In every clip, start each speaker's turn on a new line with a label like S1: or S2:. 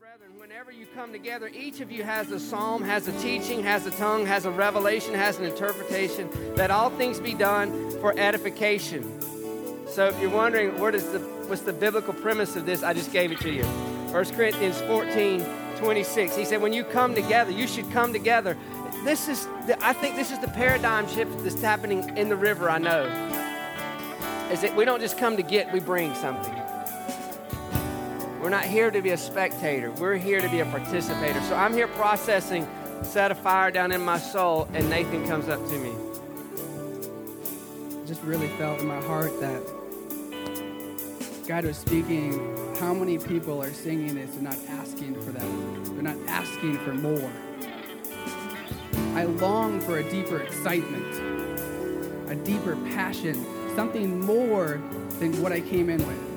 S1: brethren, whenever you come together, each of you has a psalm, has a teaching, has a tongue, has a revelation, has an interpretation. That all things be done for edification. So if you're wondering where does the what's the biblical premise of this, I just gave it to you. 1 Corinthians 14, 26. He said, when you come together, you should come together. This is the, I think this is the paradigm shift that's happening in the river, I know. Is that we don't just come to get, we bring something. We're not here to be a spectator. We're here to be a participator. So I'm here processing, set a fire down in my soul, and Nathan comes up to me.
S2: Just really felt in my heart that God was speaking. How many people are singing this and not asking for that? They're not asking for more. I long for a deeper excitement, a deeper passion, something more than what I came in with.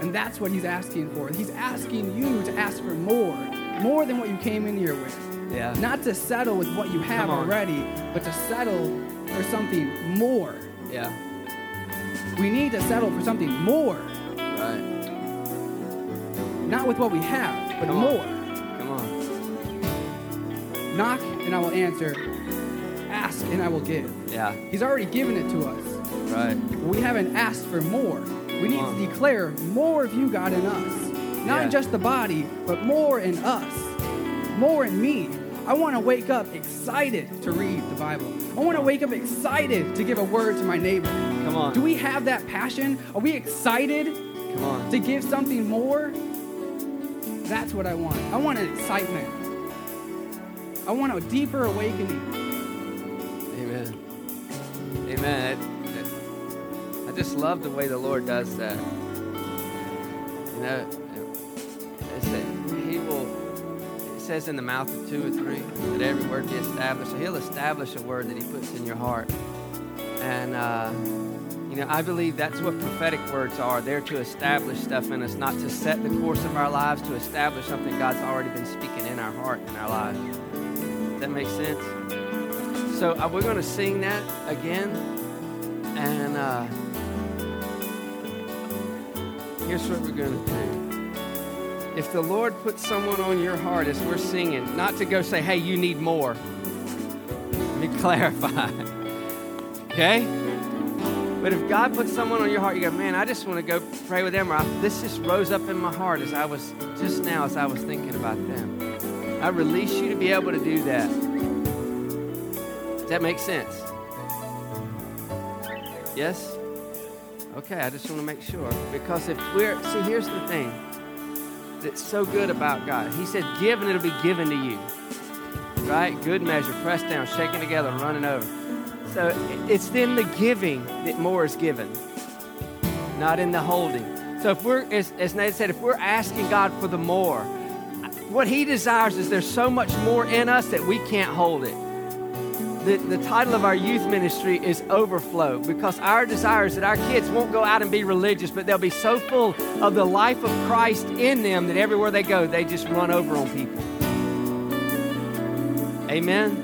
S2: And that's what he's asking for. He's asking you to ask for more, more than what you came in here with.
S1: Yeah.
S2: Not to settle with what you have already, but to settle for something more.
S1: Yeah.
S2: We need to settle for something more,
S1: Right.
S2: not with what we have, but
S1: Come on.
S2: more.
S1: Come on.
S2: Knock and I will answer. Ask and I will give.
S1: Yeah.
S2: He's already given it to us.
S1: Right.
S2: we haven't asked for more. We need to declare more of you, God, in us. Not
S1: Yeah.
S2: in just the body, but more in us. More in me. I want to wake up excited to read the Bible. I want to wake up excited to give a word to my neighbor.
S1: Come on.
S2: Do we have that passion? Are we excited
S1: Come on.
S2: to give something more? That's what I want. I want an excitement. I want a deeper awakening.
S1: Amen. Amen. Just love the way the Lord does that. You know, it's that He will. It says in the mouth of two or three that every word be established. So He'll establish a word that He puts in your heart, and uh, you know, I believe that's what prophetic words are. They're to establish stuff in us, not to set the course of our lives, to establish something God's already been speaking in our heart and our lives. That make sense? So uh, we're going to sing that again. And uh, here's what we're going to do. If the Lord puts someone on your heart as we're singing, not to go say, hey, you need more. Let me clarify. okay? But if God puts someone on your heart, you go, man, I just want to go pray with them. Or this just rose up in my heart as I was just now, as I was thinking about them. I release you to be able to do that. Does that make sense? Yes? Okay, I just want to make sure. Because if we're, see, here's the thing that's so good about God. He said, Give and it'll be given to you. Right? Good measure, pressed down, shaken together, and running over. So it's in the giving that more is given, not in the holding. So if we're, as, as Nathan said, if we're asking God for the more, what He desires is there's so much more in us that we can't hold it the, the title of our youth ministry is Overflow because our desire is that our kids won't go out and be religious, but they'll be so full of the life of Christ in them that everywhere they go, they just run over on people. Amen?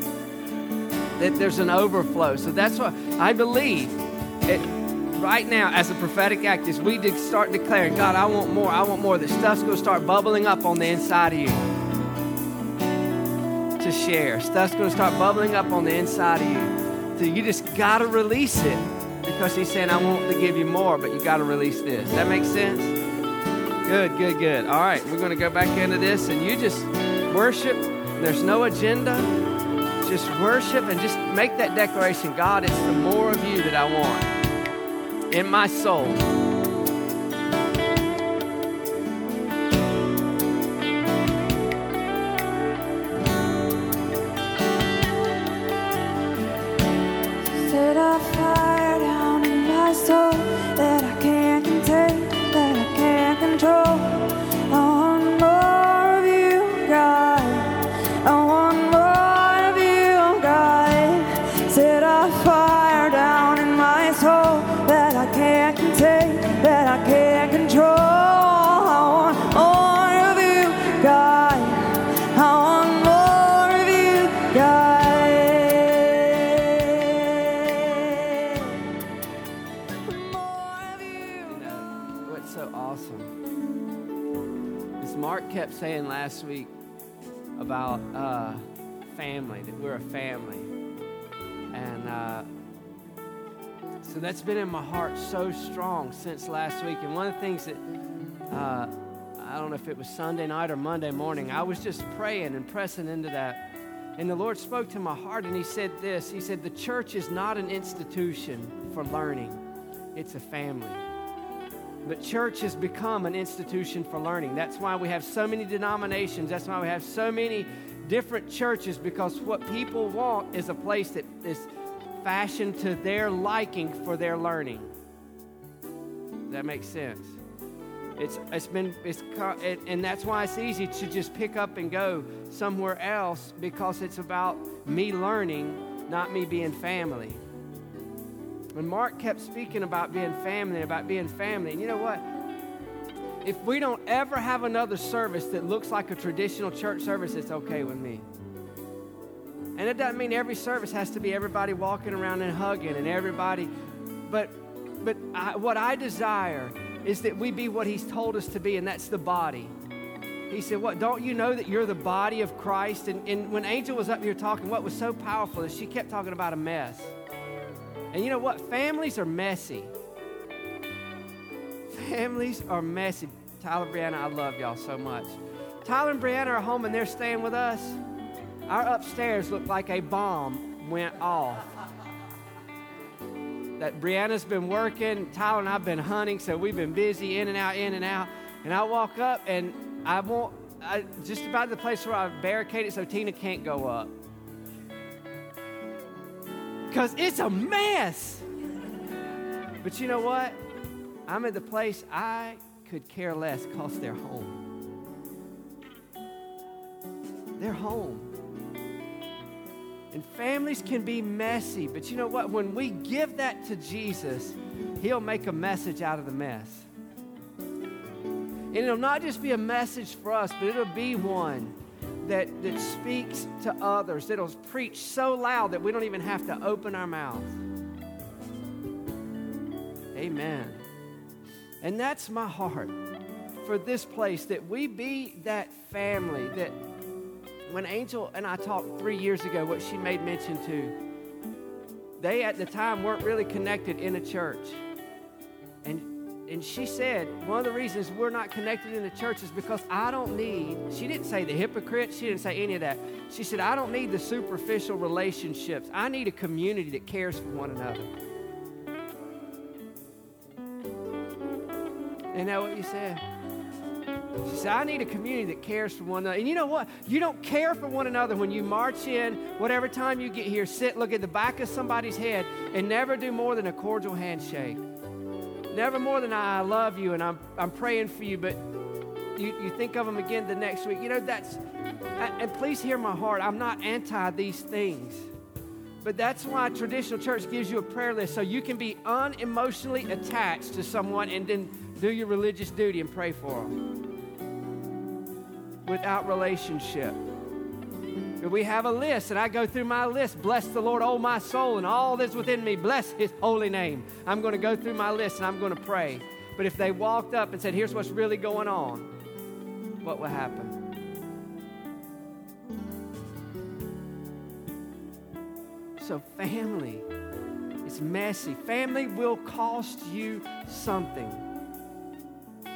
S1: That there's an overflow. So that's what I believe. It, right now, as a prophetic act, is we start declaring, God, I want more. I want more. That stuff's going to start bubbling up on the inside of you share. Stuff's going to start bubbling up on the inside of you. So you just got to release it because he's saying, I want to give you more, but you got to release this. That makes sense? Good, good, good. All right, we're going to go back into this and you just worship. There's no agenda. Just worship and just make that declaration God, it's the more of you that I want in my soul.
S3: fire down in my soul that I can't contain, that I can't control. I want more of you, God. I want more of you, God. More of you, God. What's so awesome is
S1: Mark kept saying last week about uh, family, that we're a family uh, so that's been in my heart so strong since last week. And one of the things that, uh, I don't know if it was Sunday night or Monday morning, I was just praying and pressing into that. And the Lord spoke to my heart and He said this He said, The church is not an institution for learning, it's a family. But church has become an institution for learning. That's why we have so many denominations. That's why we have so many different churches because what people want is a place that is fashioned to their liking for their learning. Does that makes sense? It's, it's been, it's, and that's why it's easy to just pick up and go somewhere else because it's about me learning, not me being family. And Mark kept speaking about being family, about being family. And you know what? If we don't ever have another service that looks like a traditional church service, it's okay with me. And it doesn't mean every service has to be everybody walking around and hugging and everybody, but but I, what I desire is that we be what He's told us to be, and that's the body. He said, What, don't you know that you're the body of Christ? And, and when Angel was up here talking, what was so powerful is she kept talking about a mess. And you know what? Families are messy. Families are messy. Tyler Brianna, I love y'all so much. Tyler and Brianna are home and they're staying with us. Our upstairs looked like a bomb went off. That Brianna's been working, Tyler and I've been hunting, so we've been busy in and out, in and out. And I walk up and I won't, I, just about the place where I barricaded so Tina can't go up because it's a mess. But you know what? I'm at the place I could care less because they're home. They're home. And families can be messy, but you know what? When we give that to Jesus, He'll make a message out of the mess. And it'll not just be a message for us, but it'll be one that, that speaks to others, that'll preach so loud that we don't even have to open our mouth. Amen. And that's my heart for this place that we be that family that when Angel and I talked three years ago, what she made mention to, they at the time weren't really connected in a church. And and she said one of the reasons we're not connected in the church is because I don't need, she didn't say the hypocrite, she didn't say any of that. She said, I don't need the superficial relationships. I need a community that cares for one another. Isn't that what you said? She said, I need a community that cares for one another. And you know what? You don't care for one another when you march in, whatever time you get here, sit, look at the back of somebody's head, and never do more than a cordial handshake. Never more than I love you and I'm, I'm praying for you, but you, you think of them again the next week. You know, that's, and please hear my heart. I'm not anti these things. But that's why traditional church gives you a prayer list so you can be unemotionally attached to someone and then do your religious duty and pray for them without relationship. We have a list, and I go through my list. Bless the Lord, oh my soul, and all that's within me. Bless his holy name. I'm going to go through my list and I'm going to pray. But if they walked up and said, Here's what's really going on, what would happen? So, family is messy. Family will cost you something.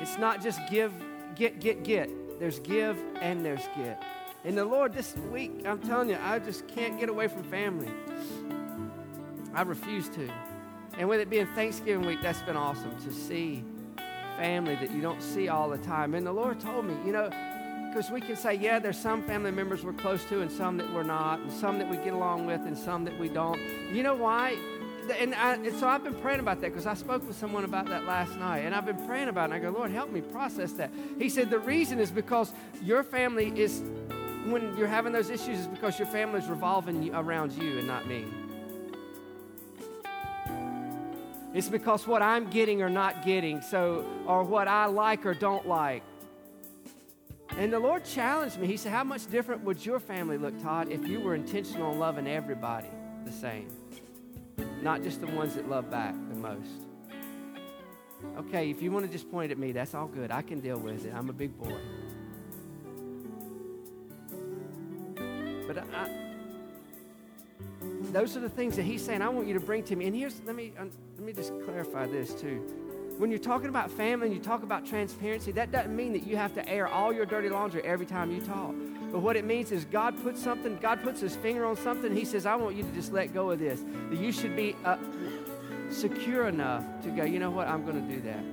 S1: It's not just give, get, get, get. There's give and there's get. And the Lord, this week, I'm telling you, I just can't get away from family. I refuse to. And with it being Thanksgiving week, that's been awesome to see family that you don't see all the time. And the Lord told me, you know, because we can say, yeah, there's some family members we're close to and some that we're not, and some that we get along with and some that we don't. You know why? And, I, and so I've been praying about that because I spoke with someone about that last night. And I've been praying about it. And I go, Lord, help me process that. He said, the reason is because your family is when you're having those issues is because your family is revolving around you and not me. It's because what I'm getting or not getting, so or what I like or don't like. And the Lord challenged me. He said, How much different would your family look, Todd, if you were intentional in loving everybody the same? not just the ones that love back the most. Okay, if you want to just point at me, that's all good. I can deal with it. I'm a big boy. But I, those are the things that he's saying I want you to bring to me. And here's let me let me just clarify this too. When you're talking about family and you talk about transparency, that doesn't mean that you have to air all your dirty laundry every time you talk. But what it means is God puts something, God puts his finger on something. He says, I want you to just let go of this. That you should be uh, secure enough to go, you know what, I'm going to do that.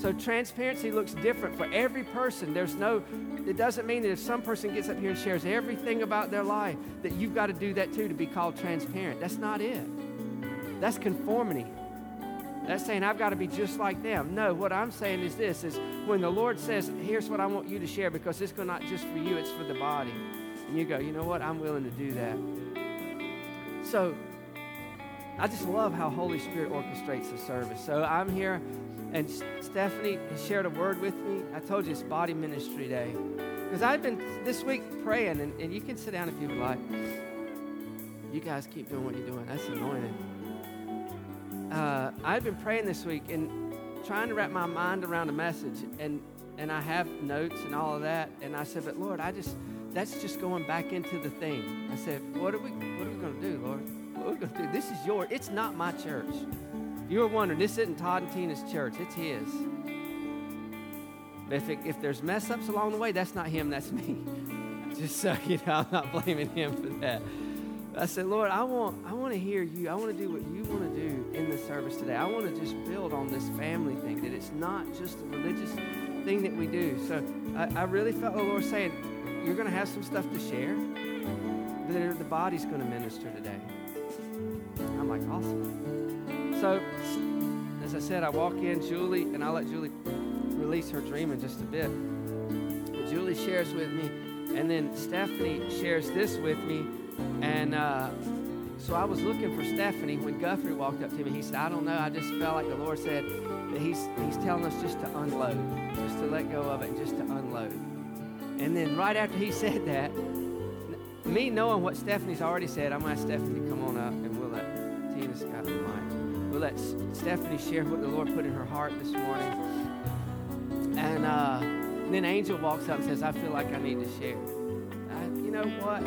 S1: So transparency looks different for every person. There's no, it doesn't mean that if some person gets up here and shares everything about their life, that you've got to do that too to be called transparent. That's not it. That's conformity. That's saying I've got to be just like them. No, what I'm saying is this is when the Lord says, here's what I want you to share because it's not just for you, it's for the body. And you go, you know what? I'm willing to do that. So I just love how Holy Spirit orchestrates the service. So I'm here and Stephanie shared a word with me. I told you it's body ministry day. Because I've been this week praying, and, and you can sit down if you would like. You guys keep doing what you're doing. That's anointing. Uh, I've been praying this week and trying to wrap my mind around a message, and and I have notes and all of that. And I said, but Lord, I just that's just going back into the thing. I said, what are we what are we going to do, Lord? What are we going to do? This is your. It's not my church. You were wondering, this isn't Todd and Tina's church. It's his. If, it, if there's mess ups along the way, that's not him, that's me. Just so you know, I'm not blaming him for that. I said, Lord, I want, I want to hear you. I want to do what you want to do in the service today. I want to just build on this family thing, that it's not just a religious thing that we do. So I, I really felt the Lord saying, You're going to have some stuff to share, but the body's going to minister today. I'm like, Awesome. So, as I said, I walk in, Julie, and I'll let Julie release her dream in just a bit. Julie shares with me, and then Stephanie shares this with me. And uh, so I was looking for Stephanie when Guthrie walked up to me. He said, I don't know. I just felt like the Lord said that he's, he's telling us just to unload, just to let go of it, just to unload. And then right after he said that, me knowing what Stephanie's already said, I'm going to ask Stephanie to come on up and we'll let Tina Scott the mic. We'll let Stephanie share what the Lord put in her heart this morning. And, uh, and then Angel walks up and says, I feel like I need to share. You know what?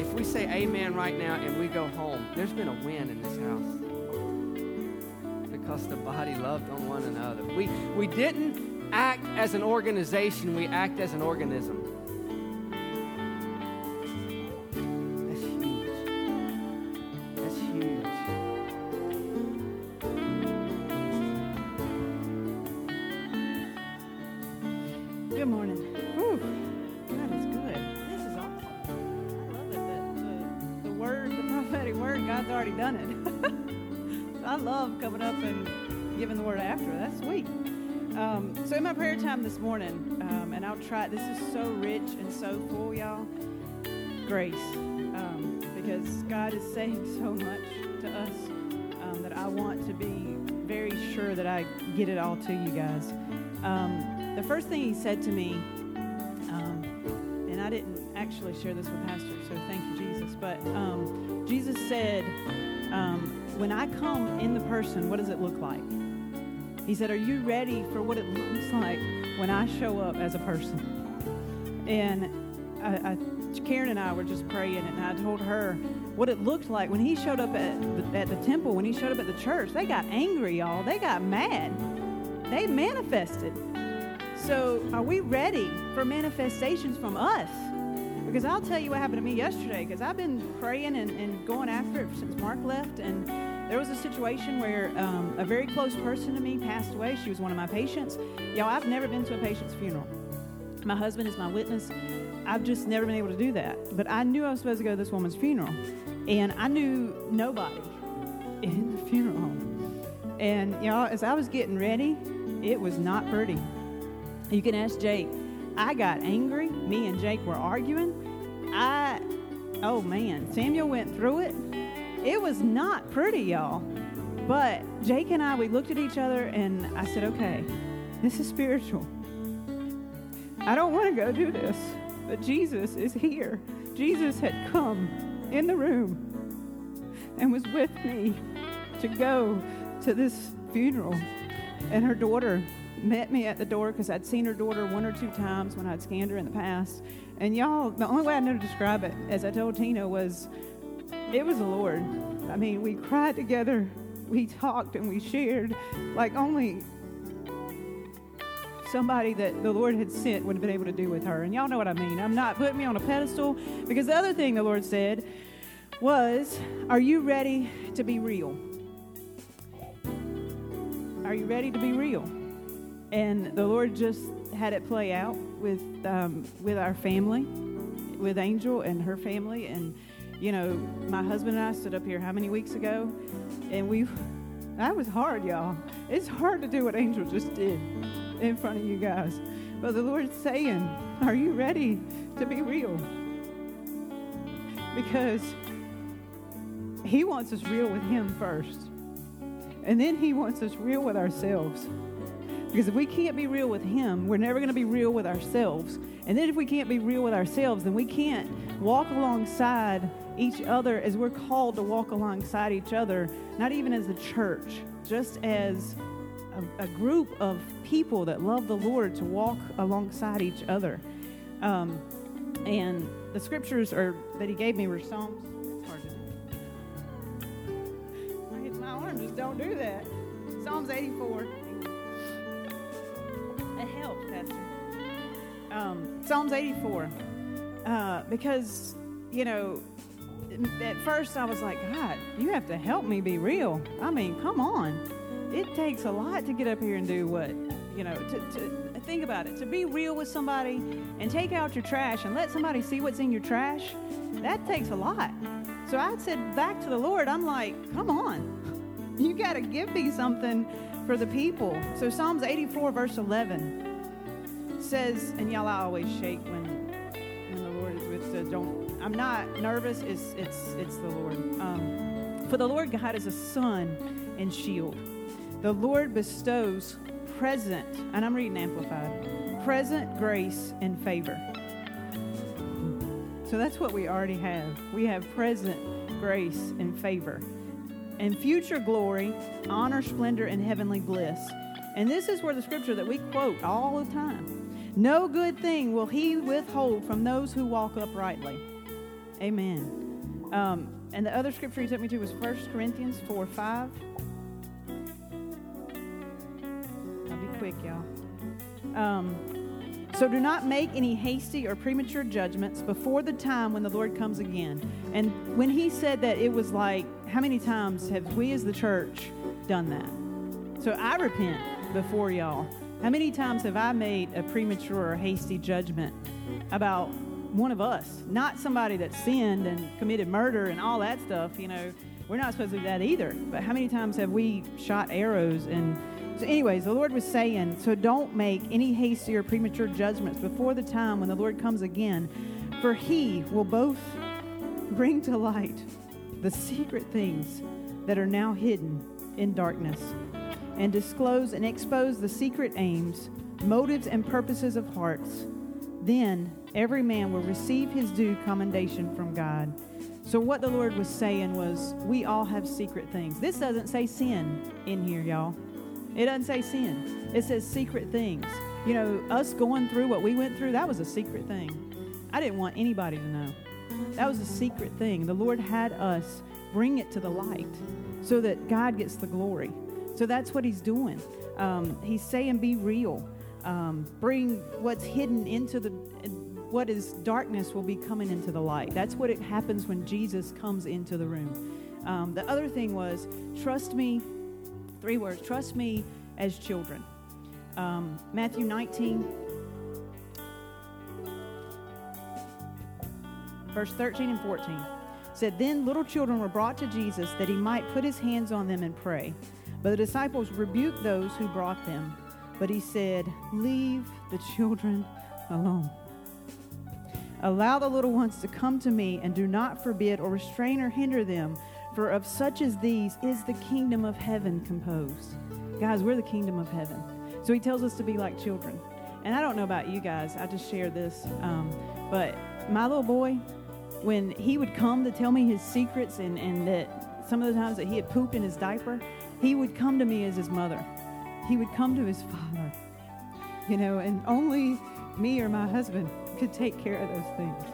S1: If we say amen right now and we go home, there's been a win in this house. Because the body loved on one another. We, we didn't act as an organization, we act as an organism.
S4: Time this morning, um, and I'll try. This is so rich and so full, y'all. Grace, um, because God is saying so much to us um, that I want to be very sure that I get it all to you guys. Um, the first thing He said to me, um, and I didn't actually share this with Pastor, so thank you, Jesus. But um, Jesus said, "When I come in the person, what does it look like?" He said, Are you ready for what it looks like when I show up as a person. And I, I, Karen and I were just praying, and I told her what it looked like when he showed up at the, at the temple, when he showed up at the church. They got angry, y'all. They got mad. They manifested. So, are we ready for manifestations from us? Because I'll tell you what happened to me yesterday, because I've been praying and, and going after it since Mark left. And there was a situation where um, a very close person to me passed away. She was one of my patients. Y'all, I've never been to a patient's funeral. My husband is my witness. I've just never been able to do that. But I knew I was supposed to go to this woman's funeral. And I knew nobody in the funeral home. And y'all, as I was getting ready, it was not pretty. You can ask Jake. I got angry. Me and Jake were arguing. I, oh man, Samuel went through it. It was not pretty, y'all. But Jake and I, we looked at each other and I said, okay, this is spiritual. I don't want to go do this, but Jesus is here. Jesus had come in the room and was with me to go to this funeral. And her daughter met me at the door because I'd seen her daughter one or two times when I'd scanned her in the past. And y'all, the only way I know to describe it, as I told Tina, was it was the Lord. I mean, we cried together, we talked, and we shared like only somebody that the Lord had sent would have been able to do with her. And y'all know what I mean. I'm not putting me on a pedestal because the other thing the Lord said was, Are you ready to be real? Are you ready to be real? And the Lord just had it play out with um, with our family, with Angel and her family, and you know, my husband and I stood up here how many weeks ago, and we that was hard, y'all. It's hard to do what Angel just did in front of you guys. But the Lord's saying, Are you ready to be real? Because He wants us real with Him first. And then He wants us real with ourselves. Because if we can't be real with Him, we're never going to be real with ourselves. And then if we can't be real with ourselves, then we can't walk alongside each other as we're called to walk alongside each other, not even as a church, just as a, a group of people that love the Lord to walk alongside each other. Um, and the scriptures are, that He gave me were Psalms. My, my arms don't do that. Psalms 84. It helps, Pastor. Um, Psalms 84. Uh, because, you know, at first I was like, God, you have to help me be real. I mean, come on. It takes a lot to get up here and do what, you know, to, to think about it. To be real with somebody and take out your trash and let somebody see what's in your trash, that takes a lot. So I said back to the Lord, I'm like, come on. You got to give me something for the people. So Psalms 84, verse 11 says, and y'all, I always shake when when the Lord is with. Don't. I'm not nervous. It's it's it's the Lord. Um, for the Lord God is a sun and shield. The Lord bestows present, and I'm reading amplified, present grace and favor. So that's what we already have. We have present grace and favor and future glory, honor, splendor, and heavenly bliss. And this is where the scripture that we quote all the time No good thing will he withhold from those who walk uprightly. Amen. Um, and the other scripture he took me to was 1 Corinthians 4 5. I'll be quick, y'all. Um, so do not make any hasty or premature judgments before the time when the Lord comes again. And when he said that, it was like, how many times have we as the church done that? So I repent before y'all. How many times have I made a premature or hasty judgment about one of us? Not somebody that sinned and committed murder and all that stuff, you know. We're not supposed to do that either. But how many times have we shot arrows and so, anyways, the Lord was saying, so don't make any hasty or premature judgments before the time when the Lord comes again, for he will both bring to light the secret things that are now hidden in darkness and disclose and expose the secret aims, motives, and purposes of hearts. Then every man will receive his due commendation from God. So, what the Lord was saying was, we all have secret things. This doesn't say sin in here, y'all. It doesn't say sin, it says secret things. You know, us going through what we went through, that was a secret thing. I didn't want anybody to know. That was a secret thing. The Lord had us bring it to the light so that God gets the glory. So that's what He's doing. Um, he's saying, be real. Um, bring what's hidden into the, what is darkness will be coming into the light. That's what it happens when Jesus comes into the room. Um, the other thing was, trust me Three words trust me as children. Um, Matthew 19, verse 13 and 14 said, Then little children were brought to Jesus that he might put his hands on them and pray. But the disciples rebuked those who brought them. But he said, Leave the children alone. Allow the little ones to come to me, and do not forbid or restrain or hinder them for of such as these is the kingdom of heaven composed. Guys, we're the kingdom of heaven. So he tells us to be like children. And I don't know about you guys, I just shared this. Um, but my little boy, when he would come to tell me his secrets and, and that some of the times that he had pooped in his diaper, he would come to me as his mother. He would come to his father you know, and only me or my husband could take care of those things.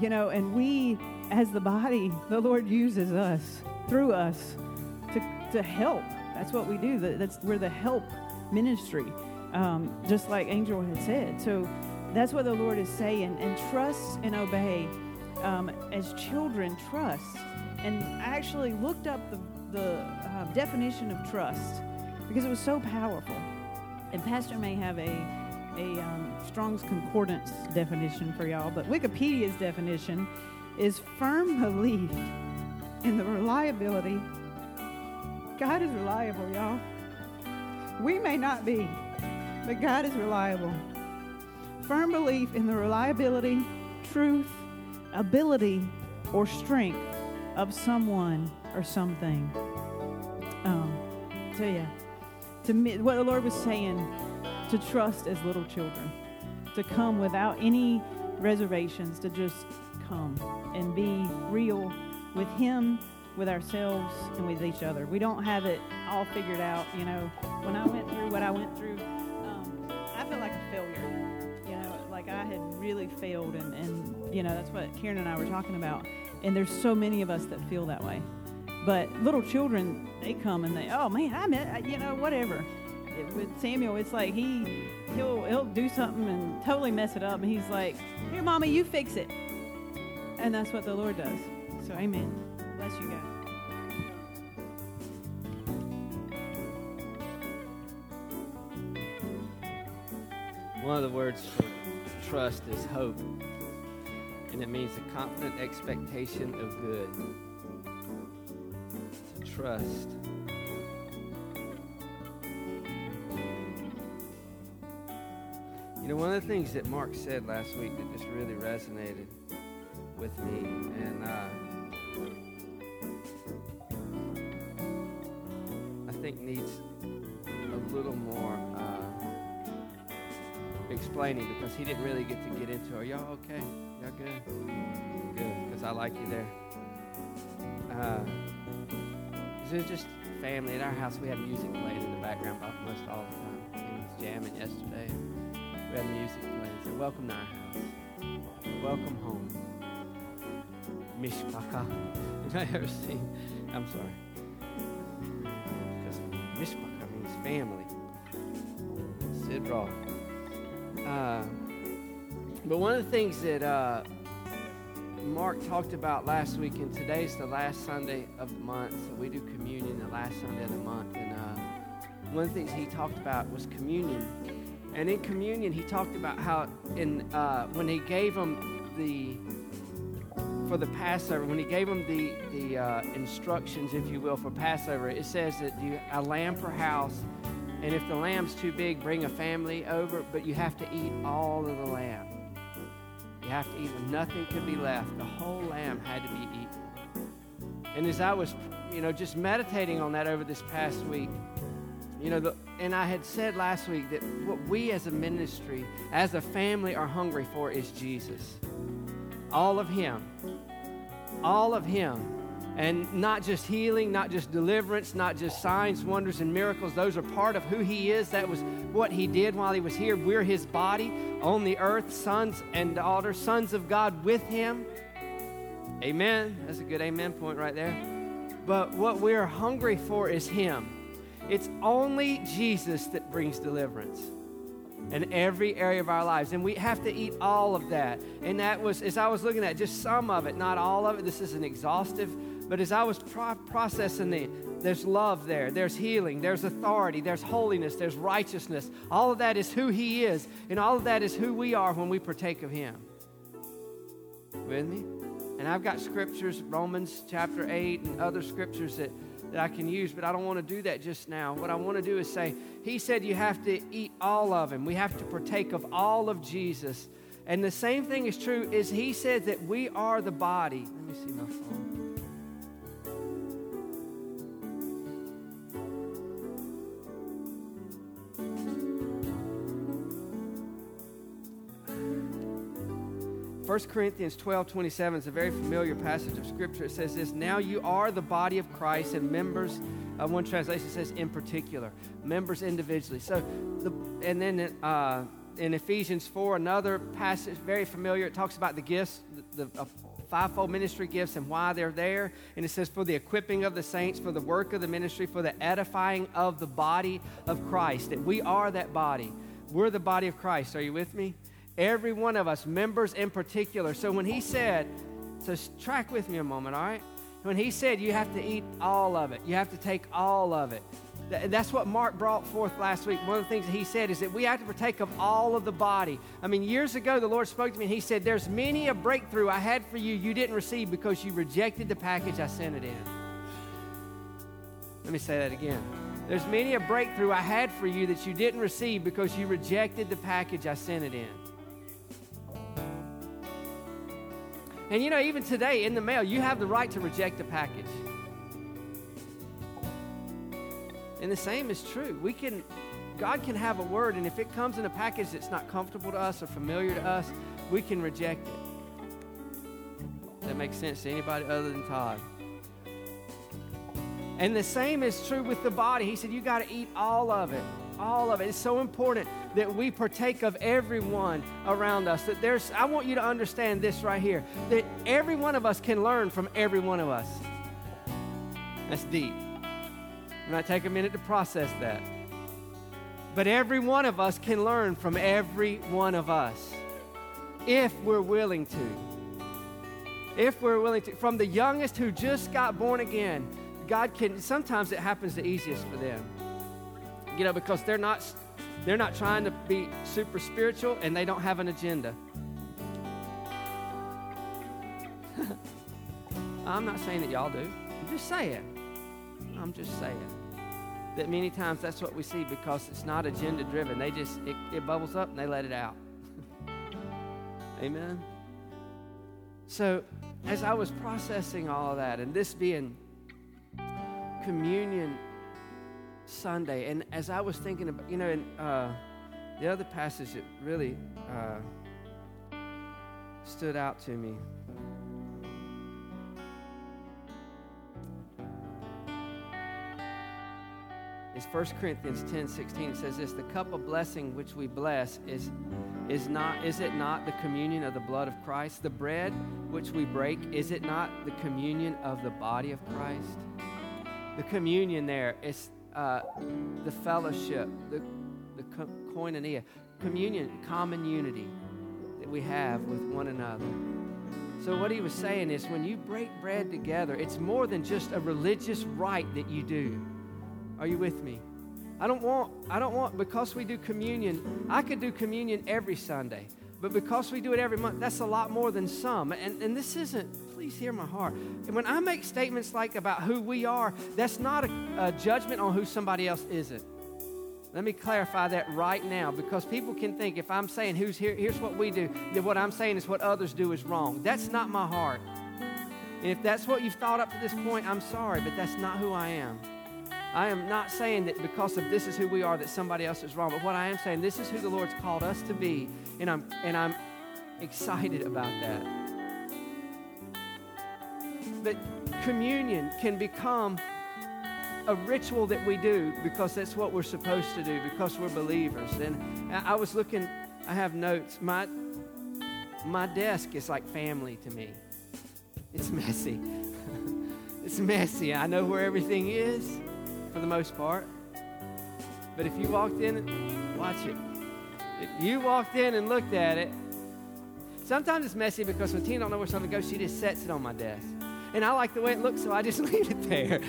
S4: You know, and we, as the body, the Lord uses us through us to, to help. That's what we do. That's we're the help ministry, um, just like Angel had said. So that's what the Lord is saying. And trust and obey. Um, as children, trust. And I actually looked up the, the uh, definition of trust because it was so powerful. And Pastor may have a a um, Strong's Concordance definition for y'all, but Wikipedia's definition is firm belief in the reliability. God is reliable, y'all. We may not be, but God is reliable. Firm belief in the reliability, truth, ability, or strength of someone or something. Um, so yeah, to me, what the Lord was saying to trust as little children, to come without any reservations, to just come and be real with Him, with ourselves, and with each other. We don't have it all figured out. You know, when I went through what I went through, um, I felt like a failure. You know, like I had really failed, and, and, you know, that's what Karen and I were talking about. And there's so many of us that feel that way. But little children, they come and they, oh man, I met, you know, whatever with Samuel, it's like he he'll he'll do something and totally mess it up, and he's like, "Here, mommy, you fix it," and that's what the Lord does. So, Amen. Bless you guys.
S1: One of the words for trust is hope, and it means a confident expectation of good. Trust. You know, one of the things that Mark said last week that just really resonated with me, and uh, I think needs a little more uh, explaining because he didn't really get to get into. Are y'all okay? Y'all good? Good, because I like you there. Uh, it's just family. In our house, we have music playing in the background almost all the time. He was jamming yesterday. We had music playing. So welcome to our house. Welcome home. Mishpacha. Have I ever seen? I'm sorry. Because Mishpacha means family. Sid Roth. Uh, but one of the things that uh, Mark talked about last week, and today's the last Sunday of the month, so we do communion the last Sunday of the month. And uh, one of the things he talked about was communion and in communion, he talked about how in uh, when he gave them the for the Passover, when he gave them the the uh, instructions, if you will, for Passover, it says that you a lamb per house, and if the lamb's too big, bring a family over, but you have to eat all of the lamb. You have to eat it. Nothing could be left. The whole lamb had to be eaten. And as I was, you know, just meditating on that over this past week, you know, the, and I had said last week that what we as a ministry, as a family, are hungry for is Jesus. All of Him. All of Him. And not just healing, not just deliverance, not just signs, wonders, and miracles. Those are part of who He is. That was what He did while He was here. We're His body on the earth, sons and daughters, sons of God with Him. Amen. That's a good amen point right there. But what we're hungry for is Him. It's only Jesus that brings deliverance in every area of our lives. And we have to eat all of that. And that was, as I was looking at just some of it, not all of it, this is an exhaustive, but as I was pro- processing the, there's love there, there's healing, there's authority, there's holiness, there's righteousness. All of that is who He is, and all of that is who we are when we partake of Him. With me? And I've got scriptures, Romans chapter 8, and other scriptures that that I can use, but I don't want to do that just now. What I want to do is say, He said you have to eat all of Him. We have to partake of all of Jesus. And the same thing is true is He said that we are the body. Let me see my phone. 1 Corinthians 12 27 is a very familiar passage of Scripture. It says this Now you are the body of Christ and members. Uh, one translation says in particular, members individually. So, the, and then uh, in Ephesians 4, another passage very familiar, it talks about the gifts, the, the uh, fivefold ministry gifts and why they're there. And it says, for the equipping of the saints, for the work of the ministry, for the edifying of the body of Christ. That we are that body. We're the body of Christ. Are you with me? Every one of us, members in particular. So when he said, so track with me a moment, all right? When he said you have to eat all of it, you have to take all of it. That's what Mark brought forth last week. One of the things that he said is that we have to partake of all of the body. I mean, years ago, the Lord spoke to me and he said, There's many a breakthrough I had for you you didn't receive because you rejected the package I sent it in. Let me say that again. There's many a breakthrough I had for you that you didn't receive because you rejected the package I sent it in. And you know, even today in the mail, you have the right to reject a package. And the same is true. We can, God can have a word, and if it comes in a package that's not comfortable to us or familiar to us, we can reject it. That makes sense to anybody other than Todd. And the same is true with the body. He said, You got to eat all of it. All of it. It's so important that we partake of everyone around us. That there's, I want you to understand this right here that every one of us can learn from every one of us. That's deep. You I take a minute to process that. But every one of us can learn from every one of us if we're willing to. If we're willing to. From the youngest who just got born again, God can, sometimes it happens the easiest for them. You know, because they're not, they're not trying to be super spiritual and they don't have an agenda. I'm not saying that y'all do. I'm just saying. I'm just saying that many times that's what we see because it's not agenda driven. They just, it, it bubbles up and they let it out. Amen. So, as I was processing all of that, and this being Communion Sunday, and as I was thinking about, you know, in, uh, the other passage that really uh, stood out to me is 1 Corinthians 10 16. It says this the cup of blessing which we bless is is not is it not the communion of the blood of Christ? The bread which we break, is it not the communion of the body of Christ? The communion there is uh, the fellowship, the, the koinonia, communion, common unity that we have with one another. So, what he was saying is when you break bread together, it's more than just a religious rite that you do. Are you with me? I don't want, I don't want, because we do communion, I could do communion every Sunday. But because we do it every month, that's a lot more than some. And, and this isn't, please hear my heart. And when I make statements like about who we are, that's not a, a judgment on who somebody else isn't. Let me clarify that right now because people can think if I'm saying who's here, here's what we do, then what I'm saying is what others do is wrong. That's not my heart. And if that's what you've thought up to this point, I'm sorry, but that's not who I am. I am not saying that because of this is who we are that somebody else is wrong, but what I am saying, this is who the Lord's called us to be, and I'm and I'm excited about that. But communion can become a ritual that we do because that's what we're supposed to do because we're believers. And I was looking, I have notes. My my desk is like family to me. It's messy. it's messy. I know where everything is for the most part. But if you walked in, watch it. If you walked in and looked at it, sometimes it's messy because when Tina don't know where something goes, she just sets it on my desk. And I like the way it looks, so I just leave it there.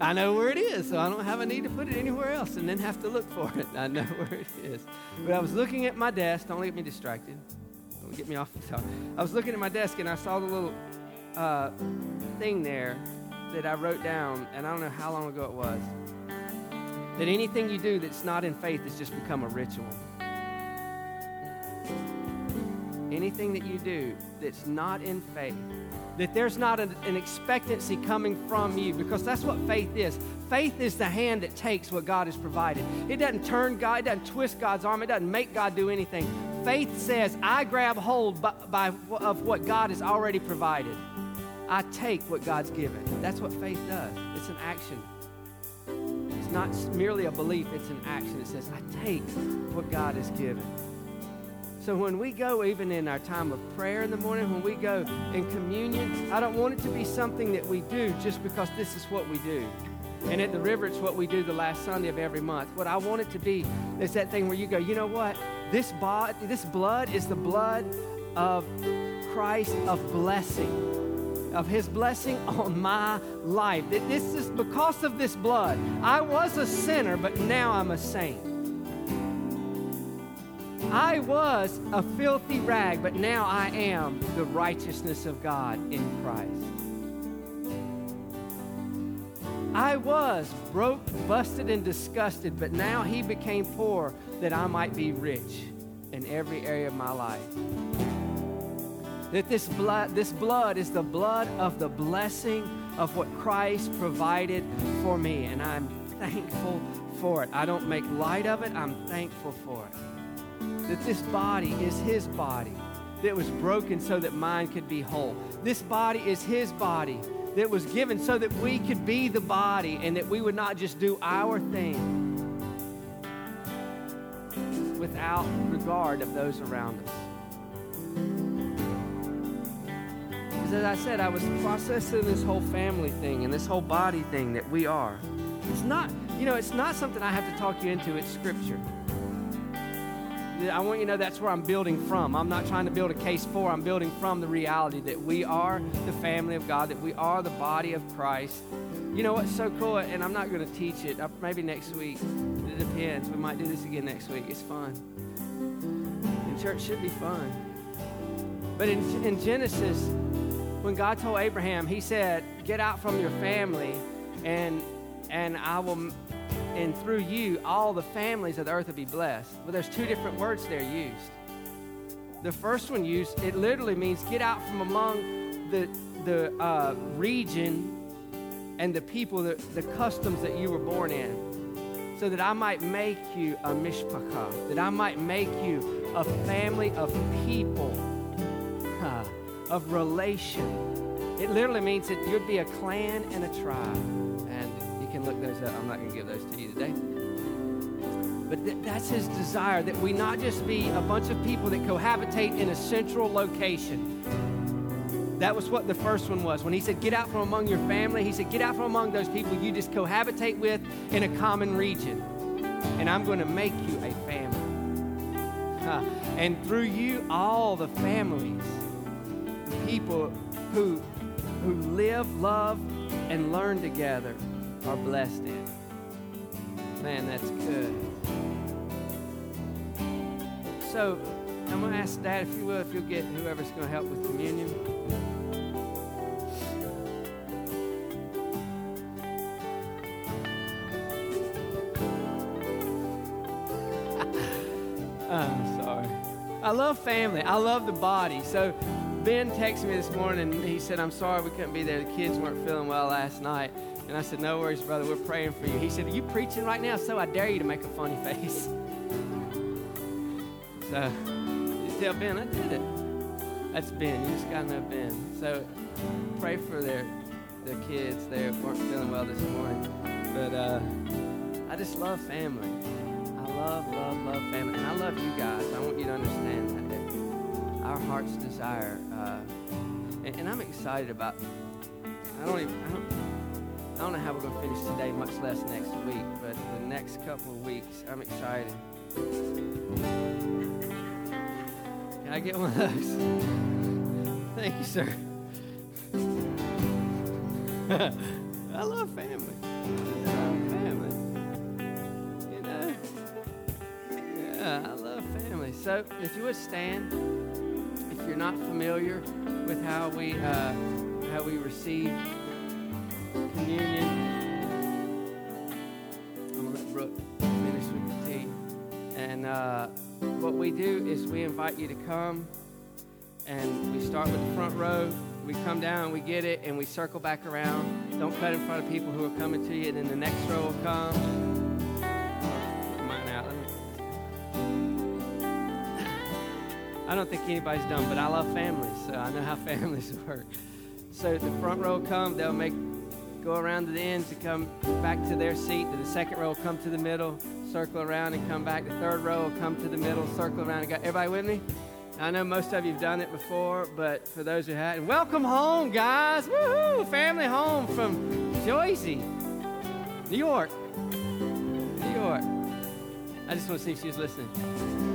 S1: I know where it is, so I don't have a need to put it anywhere else and then have to look for it. I know where it is. But I was looking at my desk. Don't get me distracted. Don't get me off the top. I was looking at my desk and I saw the little uh, thing there that I wrote down, and I don't know how long ago it was, that anything you do that's not in faith has just become a ritual. Anything that you do that's not in faith, that there's not an, an expectancy coming from you, because that's what faith is. Faith is the hand that takes what God has provided. It doesn't turn God, it doesn't twist God's arm, it doesn't make God do anything. Faith says, I grab hold by, by, of what God has already provided. I take what God's given. That's what faith does. It's an action. It's not merely a belief, it's an action. It says, I take what God has given. So when we go, even in our time of prayer in the morning, when we go in communion, I don't want it to be something that we do just because this is what we do. And at the river, it's what we do the last Sunday of every month. What I want it to be is that thing where you go, you know what? This, bod, this blood is the blood of Christ of blessing, of his blessing on my life. That this is because of this blood. I was a sinner, but now I'm a saint. I was a filthy rag, but now I am the righteousness of God in Christ. I was broke, busted, and disgusted, but now he became poor that I might be rich in every area of my life. That this blood, this blood is the blood of the blessing of what Christ provided for me, and I'm thankful for it. I don't make light of it, I'm thankful for it. That this body is his body that was broken so that mine could be whole. This body is his body that was given so that we could be the body and that we would not just do our thing without regard of those around us. Because as I said, I was processing this whole family thing and this whole body thing that we are. It's not, you know, it's not something I have to talk you into, it's scripture. I want you to know that's where I'm building from. I'm not trying to build a case for, I'm building from the reality that we are the family of God, that we are the body of Christ. You know what's so cool? And I'm not going to teach it. Uh, maybe next week. It depends. We might do this again next week. It's fun. And church should be fun. But in, in Genesis, when God told Abraham, He said, Get out from your family, and, and I will and through you, all the families of the earth will be blessed. Well, there's two different words there used. The first one used, it literally means get out from among the, the uh, region and the people, the, the customs that you were born in, so that I might make you a mishpachah, that I might make you a family of people, uh, of relation. It literally means that you'd be a clan and a tribe can look those up. I'm not going to give those to you today. But th- that's his desire that we not just be a bunch of people that cohabitate in a central location. That was what the first one was. When he said, Get out from among your family, he said, Get out from among those people you just cohabitate with in a common region. And I'm going to make you a family. Uh, and through you, all the families, the people who, who live, love, and learn together are blessed in. Man, that's good. So I'm going to ask Dad, if you will, if you'll get whoever's going to help with communion. I'm sorry. I love family. I love the body. So Ben texted me this morning he said, I'm sorry we couldn't be there. The kids weren't feeling well last night. And I said, No worries, brother. We're praying for you. He said, Are you preaching right now? So I dare you to make a funny face. so you tell Ben, I did it. That's Ben. You just got to know Ben. So pray for their, their kids. They weren't feeling well this morning. But uh, I just love family. I love, love, love family. And I love you guys. I want you to understand that. that our heart's desire. Uh, and, and I'm excited about I don't even, I don't, I don't know how we're going to finish today, much less next week, but the next couple of weeks, I'm excited. Can I get one of those? Thank you, sir. I love family. I love family. You know? Yeah, I love family. So if you would stand, if you're not familiar with how we uh, how we receive communion. I'm going to let Brooke finish with the tea. And uh, what we do is we invite you to come, and we start with the front row. We come down, we get it, and we circle back around. Don't cut in front of people who are coming to you, and then the next row will come. I don't think anybody's done, but I love families, so I know how families work. So the front row come, they'll make go around to the ends to come back to their seat. Then the second row come to the middle, circle around and come back. The third row come to the middle, circle around. And go. Everybody with me? I know most of you've done it before, but for those who hadn't, welcome home, guys! Woohoo! Family home from Jersey, New York, New York. I just want to see if she's listening.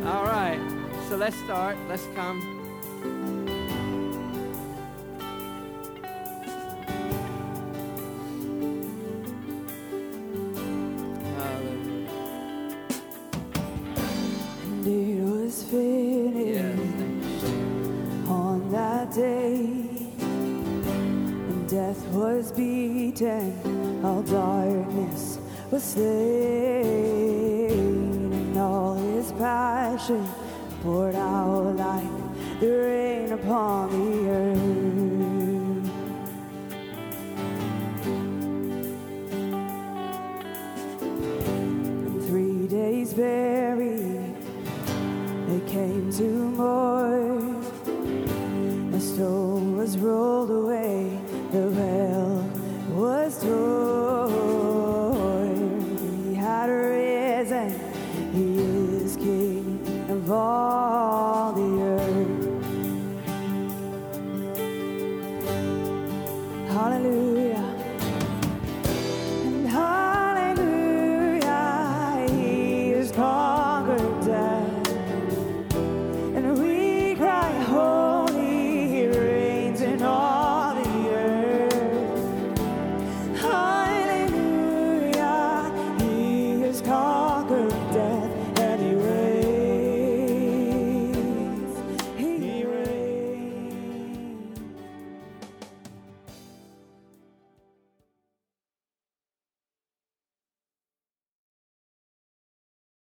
S1: All right, so let's start. Let's come.
S3: Was